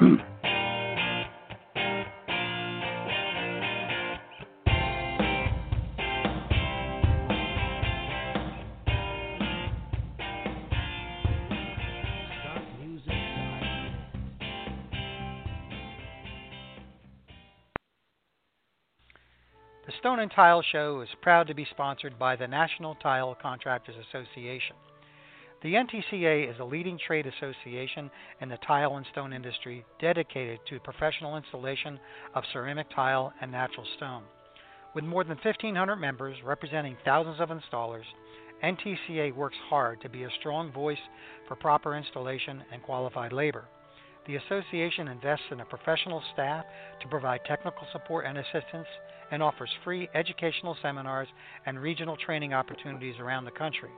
The Stone and Tile Show is proud to be sponsored by the National Tile Contractors Association. The NTCA is a leading trade association in the tile and stone industry dedicated to professional installation of ceramic tile and natural stone. With more than 1,500 members representing thousands of installers, NTCA works hard to be a strong voice for proper installation and qualified labor. The association invests in a professional staff to provide technical support and assistance and offers free educational seminars and regional training opportunities around the country.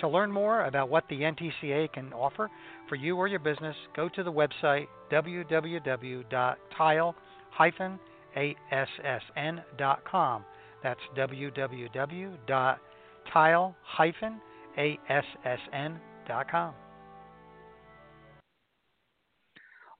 To learn more about what the NTCA can offer for you or your business, go to the website www.tile-assn.com. That's www.tile-assn.com.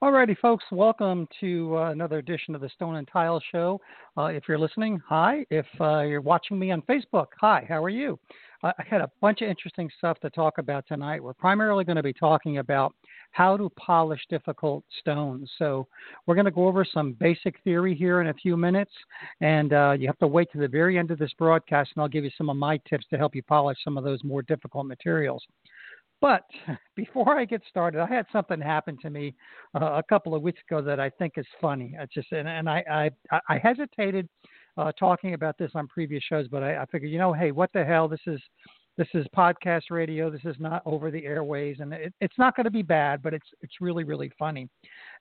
Alrighty, folks, welcome to uh, another edition of the Stone and Tile Show. Uh, if you're listening, hi. If uh, you're watching me on Facebook, hi, how are you? I had a bunch of interesting stuff to talk about tonight. We're primarily going to be talking about how to polish difficult stones. So, we're going to go over some basic theory here in a few minutes, and uh, you have to wait to the very end of this broadcast, and I'll give you some of my tips to help you polish some of those more difficult materials. But before I get started, I had something happen to me uh, a couple of weeks ago that I think is funny. It's just, and, and I, I, I hesitated uh, talking about this on previous shows, but I, I figured, you know, hey, what the hell? This is this is podcast radio. This is not over the airways, and it, it's not going to be bad, but it's it's really really funny.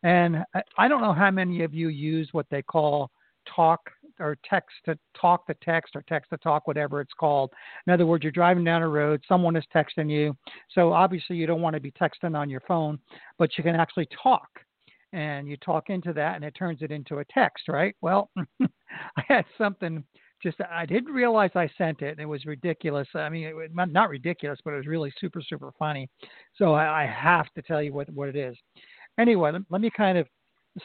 And I, I don't know how many of you use what they call talk or text to talk to text or text to talk, whatever it's called. In other words, you're driving down a road, someone is texting you. So obviously, you don't want to be texting on your phone, but you can actually talk. And you talk into that, and it turns it into a text, right? Well, I had something just I didn't realize I sent it. And it was ridiculous. I mean, it, not ridiculous, but it was really super super funny. So I, I have to tell you what what it is. Anyway, let, let me kind of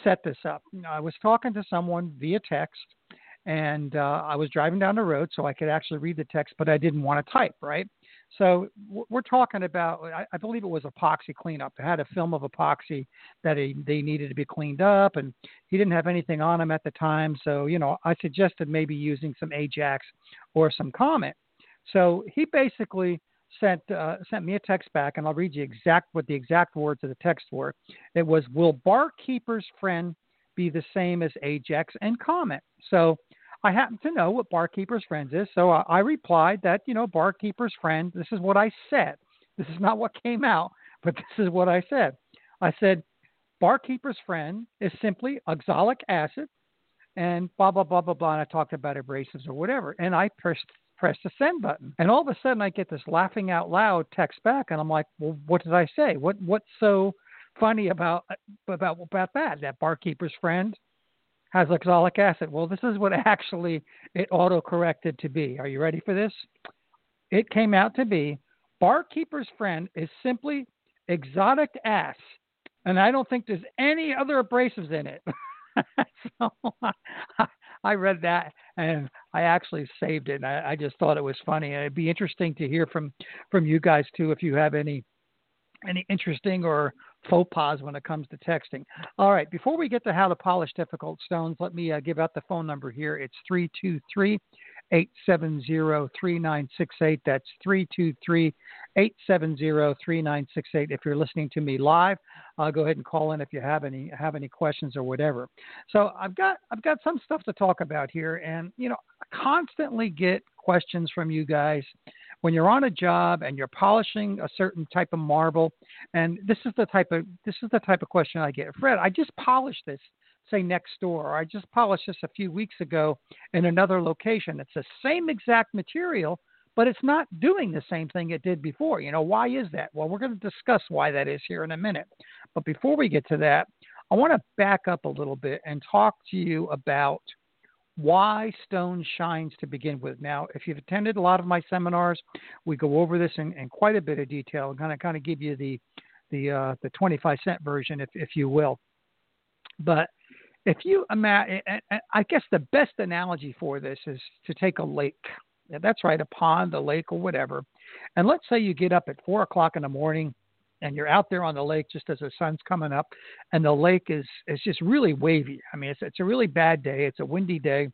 set this up. I was talking to someone via text, and uh, I was driving down the road so I could actually read the text, but I didn't want to type, right? So we're talking about, I believe it was epoxy cleanup. It had a film of epoxy that he, they needed to be cleaned up, and he didn't have anything on him at the time. So, you know, I suggested maybe using some Ajax or some Comet. So he basically sent uh, sent me a text back, and I'll read you exact what the exact words of the text were. It was, "Will Barkeeper's friend be the same as Ajax and Comet?" So I happen to know what Barkeeper's Friends is, so I, I replied that, you know, Barkeeper's Friend, this is what I said. This is not what came out, but this is what I said. I said, Barkeeper's Friend is simply oxalic acid and blah, blah, blah, blah, blah. And I talked about abrasives or whatever. And I pressed, pressed the send button. And all of a sudden I get this laughing out loud text back. And I'm like, well, what did I say? What, what's so funny about, about, about that? That Barkeeper's Friend has oxalic acid. Well, this is what actually it auto corrected to be. Are you ready for this? It came out to be Barkeeper's Friend is simply exotic ass. And I don't think there's any other abrasives in it. so I read that and I actually saved it. And I, I just thought it was funny. And it'd be interesting to hear from from you guys too if you have any any interesting or faux pas when it comes to texting. All right, before we get to how to polish difficult stones, let me uh, give out the phone number here. It's 323 870 3968. That's 323 870 3968. If you're listening to me live, uh, go ahead and call in if you have any have any questions or whatever. So I've got I've got some stuff to talk about here, and you know, I constantly get questions from you guys when you're on a job and you're polishing a certain type of marble, and this is the type of this is the type of question I get. Fred, I just polished this, say next door, or I just polished this a few weeks ago in another location. It's the same exact material, but it's not doing the same thing it did before. You know, why is that? Well, we're going to discuss why that is here in a minute. But before we get to that, I want to back up a little bit and talk to you about why stone shines to begin with. Now, if you've attended a lot of my seminars, we go over this in, in quite a bit of detail of kind of give you the the uh, the 25 cent version, if if you will. But if you imagine, I guess the best analogy for this is to take a lake. That's right, a pond, a lake, or whatever. And let's say you get up at four o'clock in the morning and you're out there on the lake just as the sun's coming up, and the lake is is just really wavy. I mean, it's it's a really bad day. It's a windy day.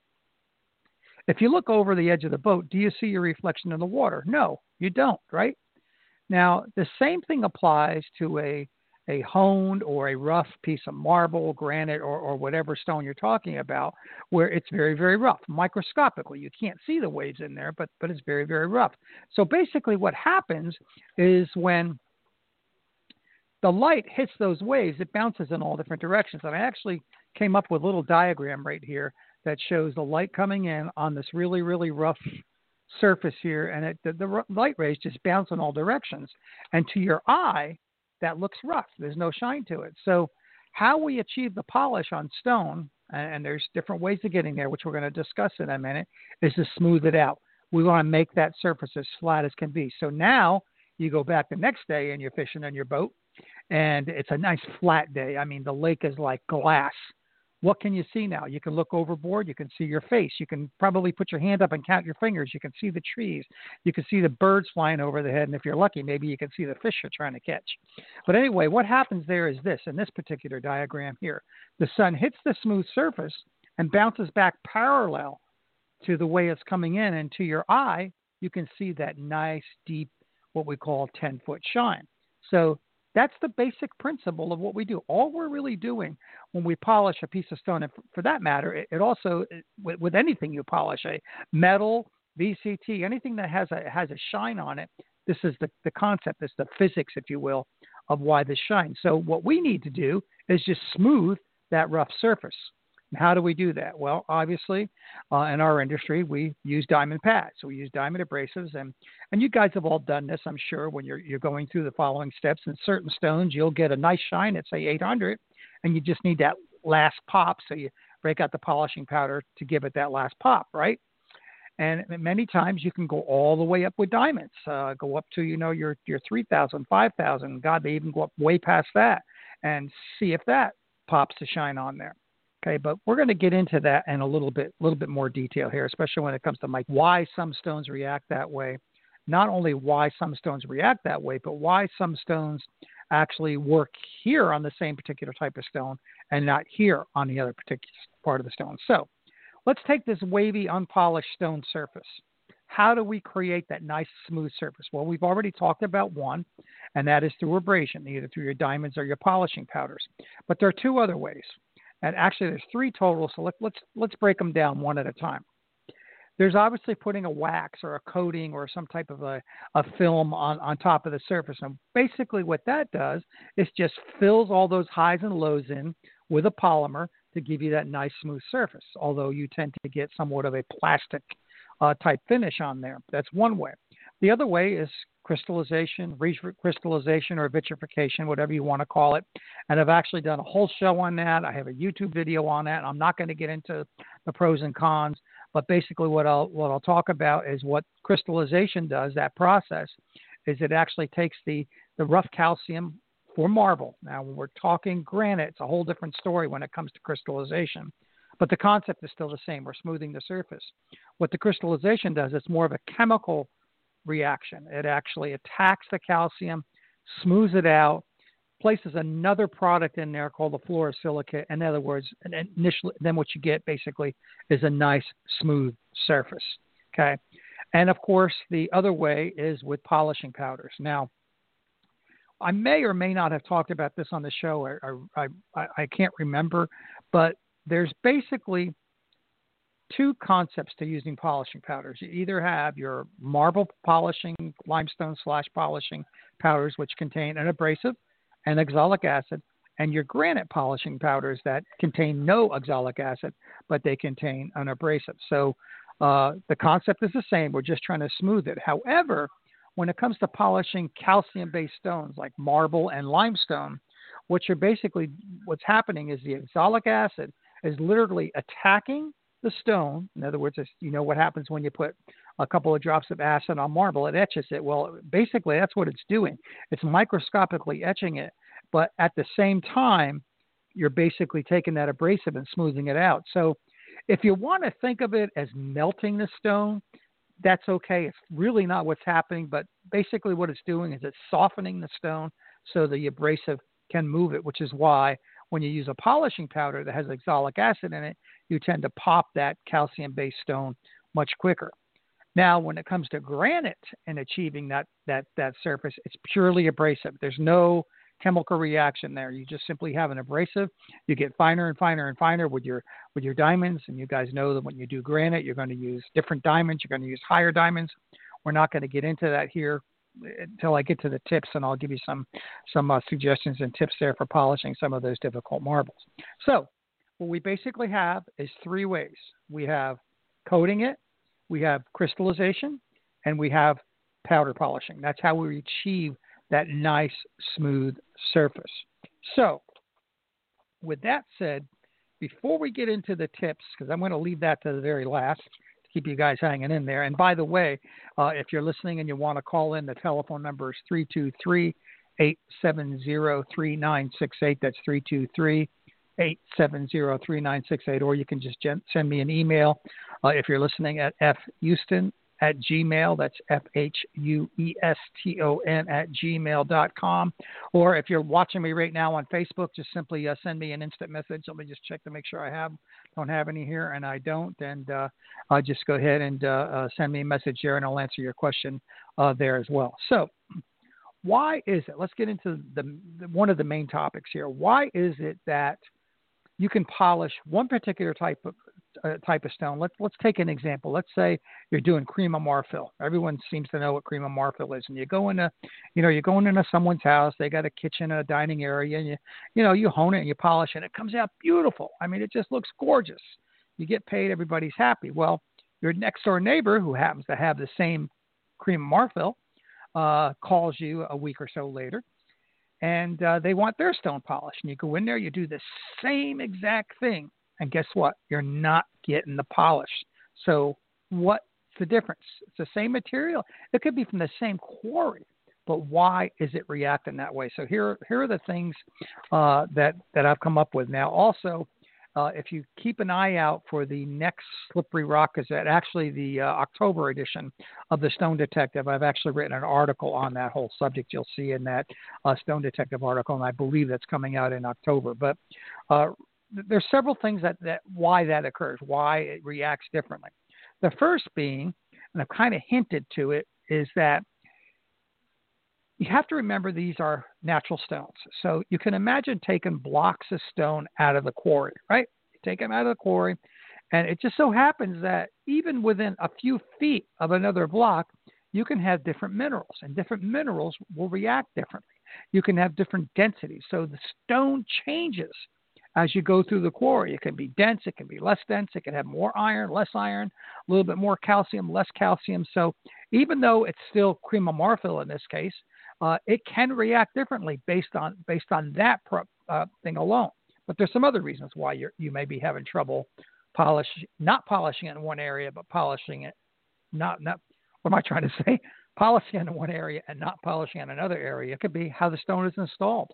If you look over the edge of the boat, do you see your reflection in the water? No, you don't, right? Now, the same thing applies to a a honed or a rough piece of marble, granite, or, or whatever stone you're talking about, where it's very, very rough, microscopically. You can't see the waves in there, but, but it's very, very rough. So basically, what happens is when the light hits those waves, it bounces in all different directions. And I actually came up with a little diagram right here that shows the light coming in on this really, really rough surface here, and it, the, the light rays just bounce in all directions. And to your eye, that looks rough. There's no shine to it. So, how we achieve the polish on stone, and there's different ways of getting there, which we're going to discuss in a minute, is to smooth it out. We want to make that surface as flat as can be. So now you go back the next day and you're fishing on your boat, and it's a nice flat day. I mean, the lake is like glass. What can you see now? You can look overboard. You can see your face. You can probably put your hand up and count your fingers. You can see the trees. You can see the birds flying over the head. And if you're lucky, maybe you can see the fish you're trying to catch. But anyway, what happens there is this in this particular diagram here the sun hits the smooth surface and bounces back parallel to the way it's coming in. And to your eye, you can see that nice, deep, what we call 10 foot shine. So that's the basic principle of what we do. All we're really doing when we polish a piece of stone, and for, that matter, it, also it, with, with, anything you polish, a metal, VCT, anything that has a has a shine on it. This is the the concept. This is the physics, if you will, of why this shines. So what we need to do is just smooth that rough surface. How do we do that? Well, obviously, uh, in our industry, we use diamond pads. So we use diamond abrasives, and and you guys have all done this, I'm sure, when you're you're going through the following steps. In certain stones, you'll get a nice shine at say 800, and you just need that last pop. So you break out the polishing powder to give it that last pop, right? And many times you can go all the way up with diamonds, uh, go up to you know your your 3,000, 5,000. God, they even go up way past that, and see if that pops the shine on there. Okay, but we're going to get into that in a little bit, a little bit more detail here, especially when it comes to. Why some stones react that way? Not only why some stones react that way, but why some stones actually work here on the same particular type of stone and not here on the other particular part of the stone. So, let's take this wavy, unpolished stone surface. How do we create that nice, smooth surface? Well, we've already talked about one, and that is through abrasion, either through your diamonds or your polishing powders. But there are two other ways and actually there's three total. So let, let's let's break them down one at a time. There's obviously putting a wax or a coating or some type of a, a film on, on top of the surface. And basically, what that does is just fills all those highs and lows in with a polymer to give you that nice smooth surface. Although you tend to get somewhat of a plastic uh, type finish on there. That's one way. The other way is crystallization, recrystallization, or vitrification, whatever you want to call it. And I've actually done a whole show on that. I have a YouTube video on that. I'm not going to get into the pros and cons, but basically what I'll what I'll talk about is what crystallization does. That process is it actually takes the the rough calcium for marble. Now, when we're talking granite, it's a whole different story when it comes to crystallization. But the concept is still the same. We're smoothing the surface. What the crystallization does, it's more of a chemical reaction. It actually attacks the calcium, smooths it out, places another product in there called the fluorosilicate. In other words, initially, then what you get basically is a nice smooth surface. Okay, and of course the other way is with polishing powders. Now, I may or may not have talked about this on the show. I I, I, I can't remember, but there's basically two concepts to using polishing powders. You either have your marble polishing, limestone slash polishing powders, which contain an abrasive and oxalic acid, and your granite polishing powders that contain no oxalic acid, but they contain an abrasive. So uh, the concept is the same. We're just trying to smooth it. However, when it comes to polishing calcium based stones like marble and limestone, what you're basically, what's happening is the oxalic acid is literally attacking the stone. In other words, you know what happens when you put a couple of drops of acid on marble, it etches it. Well, basically, that's what it's doing. It's microscopically etching it, but at the same time, you're basically taking that abrasive and smoothing it out. So if you want to think of it as melting the stone, that's okay. It's really not what's happening, but basically what it's doing is it's softening the stone so the abrasive can move it, which is why when you use a polishing powder that has oxalic acid in it, you tend to pop that calcium based stone much quicker. Now, when it comes to granite and achieving that, that, that surface, it's purely abrasive. There's no chemical reaction there. You just simply have an abrasive. You get finer and finer and finer with your with your diamonds, and you guys know that when you do granite, you're going to use different diamonds. You're going to use higher diamonds. We're not going to get into that here until I get to the tips, and I'll give you some some uh, suggestions and tips there for polishing some of those difficult marbles. So, what we basically have is three ways. We have coating it, we have crystallization, and we have powder polishing. That's how we achieve that nice smooth surface. So, with that said, before we get into the tips, because I'm going to leave that to the very last keep you guys hanging in there. And by the way, uh, if you're listening and you want to call in, the telephone number is 323 870 3968. That's 323 870 3968. Or you can just send me an email uh, if you're listening at fhueston at Gmail. That's F H U E S T O N at gmail.com. Or if you're watching me right now on Facebook, just simply uh, send me an instant message. Let me just check to make sure I have don't have any here, and I don't. And uh, I'll just go ahead and uh, uh send me a message there, and I'll answer your question uh, there as well. So. Why is it? Let's get into the, the one of the main topics here. Why is it that you can polish one particular type of type of stone. Let's let's take an example. Let's say you're doing Crema Marfil. Everyone seems to know what Crema Marfil is, and you go into, you know, you're going into someone's house. They got a kitchen, a dining area, and you, you know, you hone it and you polish it. And it comes out beautiful. I mean, it just looks gorgeous. You get paid, everybody's happy. Well, your next door neighbor who happens to have the same Crema Marfil uh, calls you a week or so later and uh, they want their stone polished. And you go in there, you do the same exact thing, and guess what? You're not getting the polish. So what's the difference? It's the same material. It could be from the same quarry, but why is it reacting that way? So here, here are the things uh, that that I've come up with. Now, also, uh, if you keep an eye out for the next Slippery Rock Gazette, actually the uh, October edition of the Stone Detective, I've actually written an article on that whole subject. You'll see in that uh, Stone Detective article, and I believe that's coming out in October. But uh, there's several things that, that why that occurs, why it reacts differently. The first being, and I've kind of hinted to it, is that you have to remember these are natural stones. So you can imagine taking blocks of stone out of the quarry, right? You take them out of the quarry, and it just so happens that even within a few feet of another block, you can have different minerals, and different minerals will react differently. You can have different densities. So the stone changes as you go through the quarry. It can be dense, it can be less dense, it can have more iron, less iron, a little bit more calcium, less calcium. So even though it's still of in this case, uh, it can react differently based on based on that pro, uh, thing alone. But there's some other reasons why you you may be having trouble polish not polishing it in one area, but polishing it not not what am I trying to say? Polishing in one area and not polishing in another area. It could be how the stone is installed.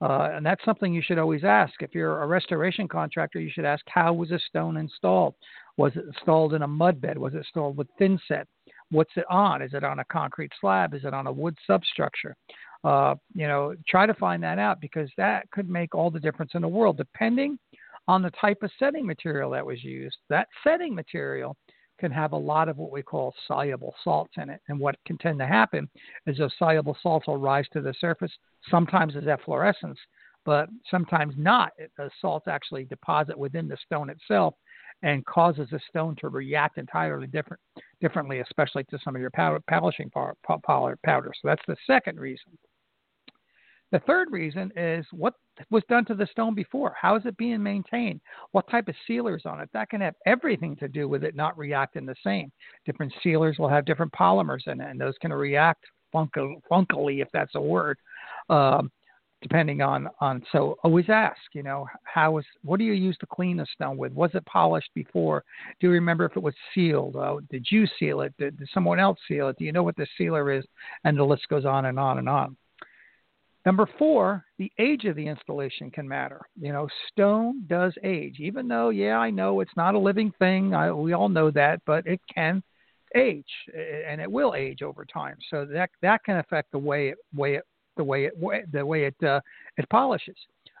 Uh, and that's something you should always ask. If you're a restoration contractor, you should ask how was a stone installed? Was it installed in a mud bed? Was it installed with thin set? What's it on? Is it on a concrete slab? Is it on a wood substructure? Uh, you know, try to find that out because that could make all the difference in the world, depending on the type of setting material that was used. That setting material can have a lot of what we call soluble salts in it. And what can tend to happen is those soluble salts will rise to the surface, sometimes as efflorescence, but sometimes not. The salts actually deposit within the stone itself and causes the stone to react entirely different, differently, especially to some of your powder, polishing powder. So that's the second reason. The third reason is what was done to the stone before. How is it being maintained? What type of sealers on it? That can have everything to do with it not reacting the same. Different sealers will have different polymers in it, and those can react funkily, if that's a word, um, depending on on. So always ask, you know, how is what do you use to clean the stone with? Was it polished before? Do you remember if it was sealed? Uh, did you seal it? Did, did someone else seal it? Do you know what the sealer is? And the list goes on and on and on. Number four, the age of the installation can matter. You know, stone does age, even though, yeah, I know it's not a living thing. I, we all know that, but it can age, and it will age over time. So that that can affect the way it way it the way it the way it uh, it polishes.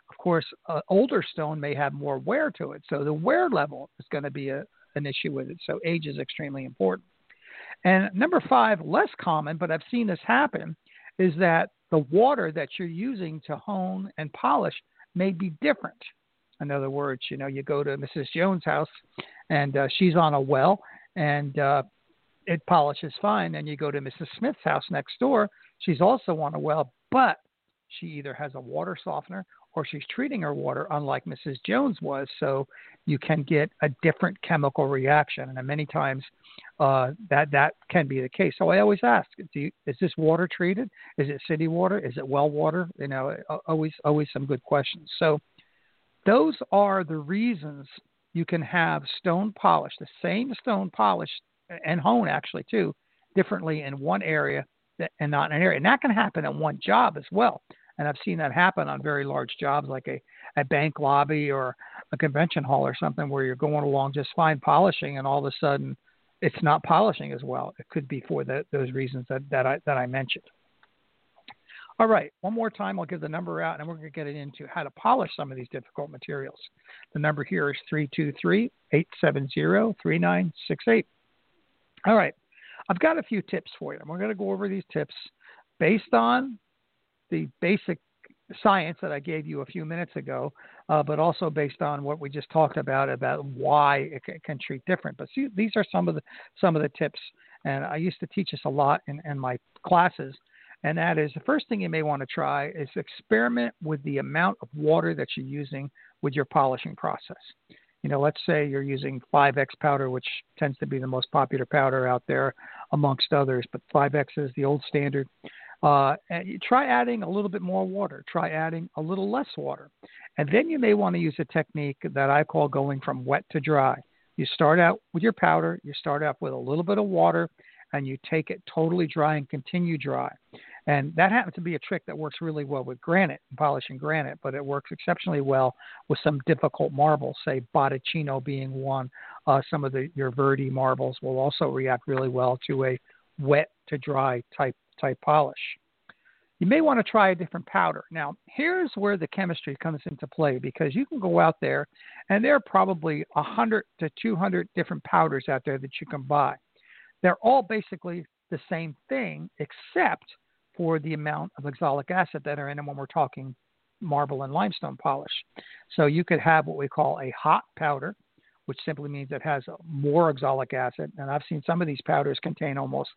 Of course, uh, older stone may have more wear to it, so the wear level is going to be a, an issue with it. So age is extremely important. And number five, less common, but I've seen this happen, is that the water that you're using to hone and polish may be different. In other words, you know, you go to Mrs. Jones' house and uh, she's on a well and uh, it polishes fine. And you go to Mrs. Smith's house next door, she's also on a well, but she either has a water softener or she's treating her water unlike Mrs. Jones was. So you can get a different chemical reaction. And many times uh, that that can be the case. So I always ask, you, is this water treated? Is it city water? Is it well water? You know, always always some good questions. So those are the reasons you can have stone polish, the same stone polish and hone actually too, differently in one area and not in an area. And that can happen in one job as well. And I've seen that happen on very large jobs like a, a bank lobby or a convention hall or something where you're going along just fine polishing and all of a sudden it's not polishing as well. It could be for the, those reasons that, that I that I mentioned. All right, one more time, I'll give the number out, and we're going to get into how to polish some of these difficult materials. The number here is 323 870 3968. All right, I've got a few tips for you. And we're going to go over these tips based on the basic science that I gave you a few minutes ago, uh, but also based on what we just talked about about why it can, can, treat different. But see, these are some of the some of the tips, and I used to teach this a lot in, in my classes. And that is the first thing you may want to try is experiment with the amount of water that you're using with your polishing process. You know, let's say you're using 5X powder, which tends to be the most popular powder out there amongst others, but 5X is the old standard. Uh, try adding a little bit more water. Try adding a little less water. And then you may want to use a technique that I call going from wet to dry. You start out with your powder, you start out with a little bit of water, and you take it totally dry and continue dry. And that happens to be a trick that works really well with granite, polishing granite, but it works exceptionally well with some difficult marbles, say Botticino being one. Uh, some of the your Verde marbles will also react really well to a wet to dry type type polish. You may want to try a different powder. Now, here's where the chemistry comes into play because you can go out there and there are probably 100 to 200 different powders out there that you can buy. They're all basically the same thing except for the amount of oxalic acid that are in them when we're talking marble and limestone polish. So you could have what we call a hot powder, which simply means it has more oxalic acid. And I've seen some of these powders contain almost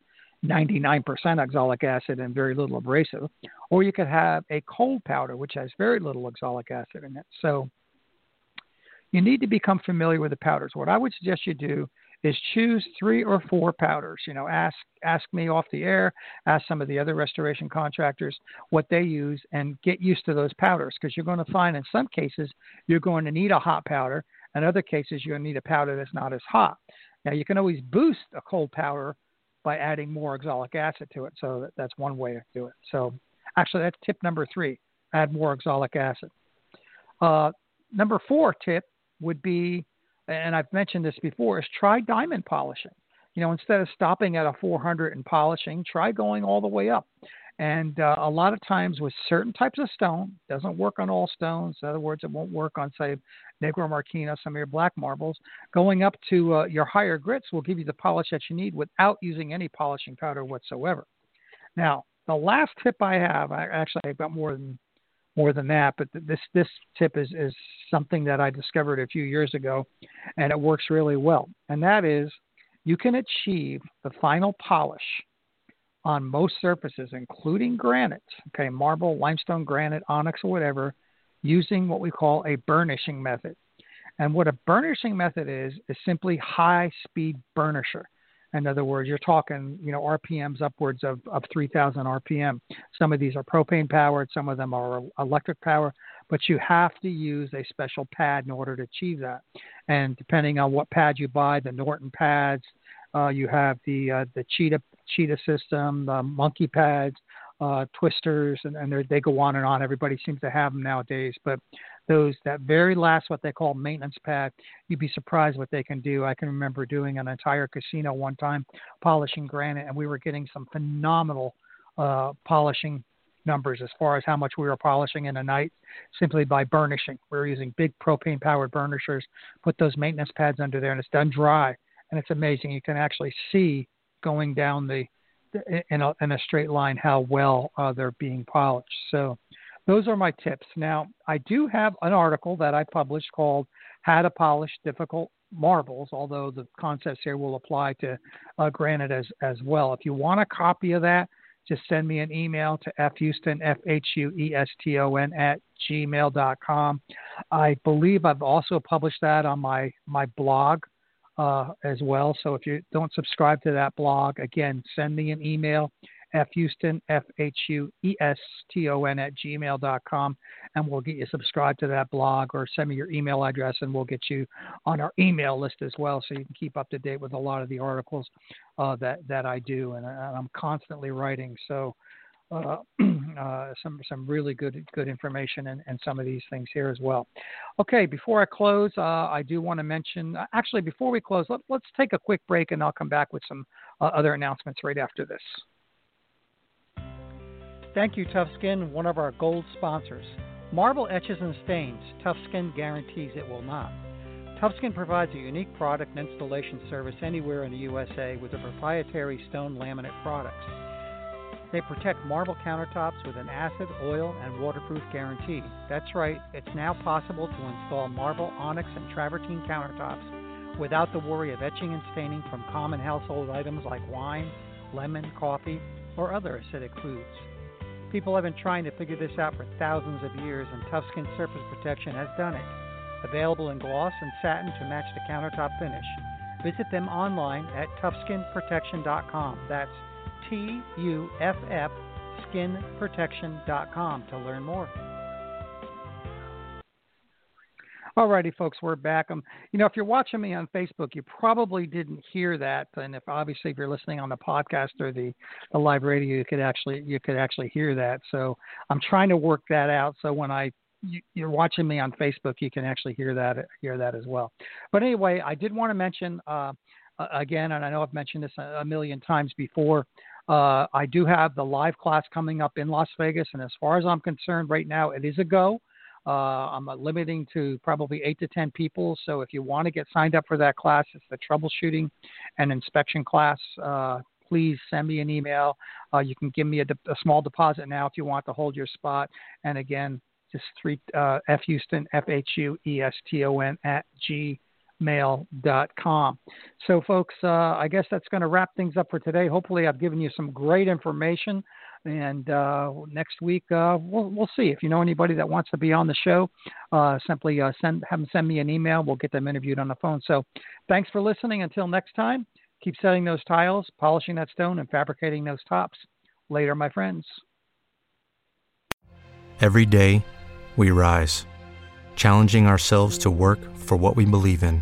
99% oxalic acid and very little abrasive. Or you could have a cold powder, which has very little oxalic acid in it. So you need to become familiar with the powders. What I would suggest you do is choose three or four powders. You know, ask ask me off the air, ask some of the other restoration contractors what they use, and get used to those powders because you're going to find in some cases you're going to need a hot powder, in other cases you're going to need a powder that's not as hot. Now you can always boost a cold powder by adding more oxalic acid to it. So that, that's one way to do it. So actually, that's tip number three: add more oxalic acid. Uh, number four tip would be and I've mentioned this before, is try diamond polishing. You know, instead of stopping at a 400 and polishing, try going all the way up. And uh, a lot of times with certain types of stone, doesn't work on all stones. In other words, it won't work on, say, Negro Marquina, some of your black marbles. Going up to uh, your higher grits will give you the polish that you need without using any polishing powder whatsoever. Now, the last tip I have, I actually I've got more than more than that. But this this tip is is something that I discovered a few years ago, and it works really well. And that is, you can achieve the final polish on most surfaces, including granite, okay, marble, limestone, granite, onyx, or whatever, using what we call a burnishing method. And what a burnishing method is is simply high speed burnisher. In other words, you're talking, you know, RPMs upwards of, of 3,000 RPM. Some of these are propane powered, some of them are electric power, but you have to use a special pad in order to achieve that. And depending on what pad you buy, the Norton pads, uh, you have the uh, the Cheetah Cheetah system, the Monkey pads. uh, twisters, and, and they go on and on. Everybody seems to have them nowadays. But those that very last, what they call maintenance pad, you'd be surprised what they can do. I can remember doing an entire casino one time, polishing granite, and we were getting some phenomenal uh, polishing numbers as far as how much we were polishing in a night simply by burnishing. We were using big propane powered burnishers, put those maintenance pads under there, and it's done dry. And it's amazing. You can actually see going down the in a, in a straight line how well uh, they're being polished. So those are my tips. Now, I do have an article that I published called How to Polish Difficult Marbles, although the concepts here will apply to uh, granite as, as well. If you want a copy of that, just send me an email to fhueston, F-H-U-E-S-T-O-N, at gmail.com. I believe I've also published that on my, my blog uh, as well. So if you don't subscribe to that blog, again, send me an email, fhueston, F-H-U-E-S-T-O-N, at gmail.com, and we'll get you subscribed to that blog or send me your email address and we'll get you on our email list as well so you can keep up to date with a lot of the articles uh, that, that I do. And, and I'm constantly writing. So uh, uh, some some really good good information and, and some of these things here as well. Okay, before I close, uh, I do want to mention. Uh, actually, before we close, let, us take a quick break, and I'll come back with some uh, other announcements right after this. Thank you, Tuff Skin, one of our gold sponsors. Marble etches and stains. Tuff Skin guarantees it will not. Tuff Skin provides a unique product and installation service anywhere in the USA with their proprietary stone laminate products. They protect marble countertops with an acid, oil, and waterproof guarantee. That's right, it's now possible to install marble, onyx, and travertine countertops without the worry of etching and staining from common household items like wine, lemon, coffee, or other acidic foods. People have been trying to figure this out for thousands of years, and Tuff Skin Surface Protection has done it. Available in gloss and satin to match the countertop finish. Visit them online at tuffskinprotection.com. That's T U F F skinprotection.com to learn more. Alrighty, folks, we're back. Um, you know, if you're watching me on Facebook, you probably didn't hear that, and if obviously if you're listening on the podcast or the, the live radio, you could actually you could actually hear that. So I'm trying to work that out. So when I you, are watching me on Facebook, you can actually hear that hear that as well. But anyway, I did want to mention uh, again, and I know I've mentioned this a million times before. Uh, I do have the live class coming up in Las Vegas, and as far as I'm concerned, right now it is a go. Uh, I'm limiting to probably eight to ten people. So if you want to get signed up for that class, it's the troubleshooting and inspection class. Uh, please send me an email. Uh, you can give me a, de- a, small deposit now if you want to hold your spot. And again, just three uh, F Hueston F H U E S T O N at G mail.com. So, folks, uh, I guess that's going to wrap things up for today. Hopefully, I've given you some great information. And uh, next week, uh, we'll, we'll see. If you know anybody that wants to be on the show, uh, simply uh, send have them send me an email. We'll get them interviewed on the phone. So, thanks for listening. Until next time, keep setting those tiles, polishing that stone, and fabricating those tops. Later, my friends. Every day, we rise, challenging ourselves to work for what we believe in.